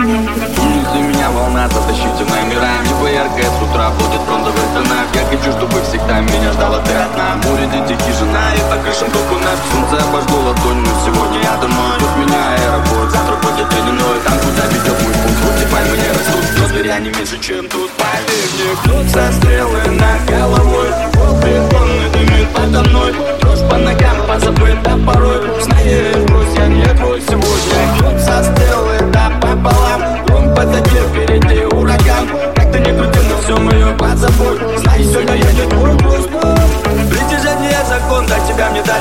Если меня волна, затащите в мира Небо яркое с утра будет бронзовый тонах Я хочу, чтобы всегда меня ждала ты одна. Море, дети, хижина и по крышам кокунах Солнце обожгло ладонь, но сегодня я домой. Тут меня аэропорт, завтра будет день иной Там, куда ведет мой путь, вроде пальмы не растут Звезды я не меньше, чем тут. Поверь мне, кто стрелы над головой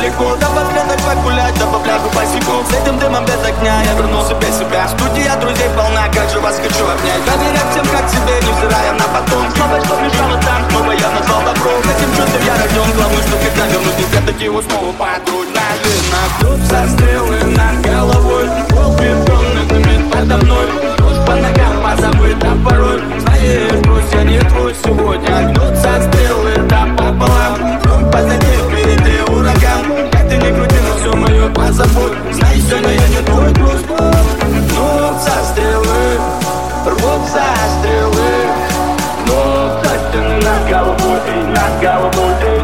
тебя мне далеко. Напоследок погулять, да по пляжу босиком С этим дымом без огня я вернулся без себя. Студия друзей полна, как же вас хочу обнять. Доверять всем как себе, невзирая на потом. Снова что мешало там, снова я назвал добро. С этим чувством я рожден, главное, что когда вернусь Нельзя таки его снова патруль Наверно, тут со стрелы над головой. Пол бетонный дымит подо мной. Дрожь по ногам позабыта порой. Знаешь, брось, я не твой сегодня рвутся стрелы Но костяны над головой, эй, над головой, эй,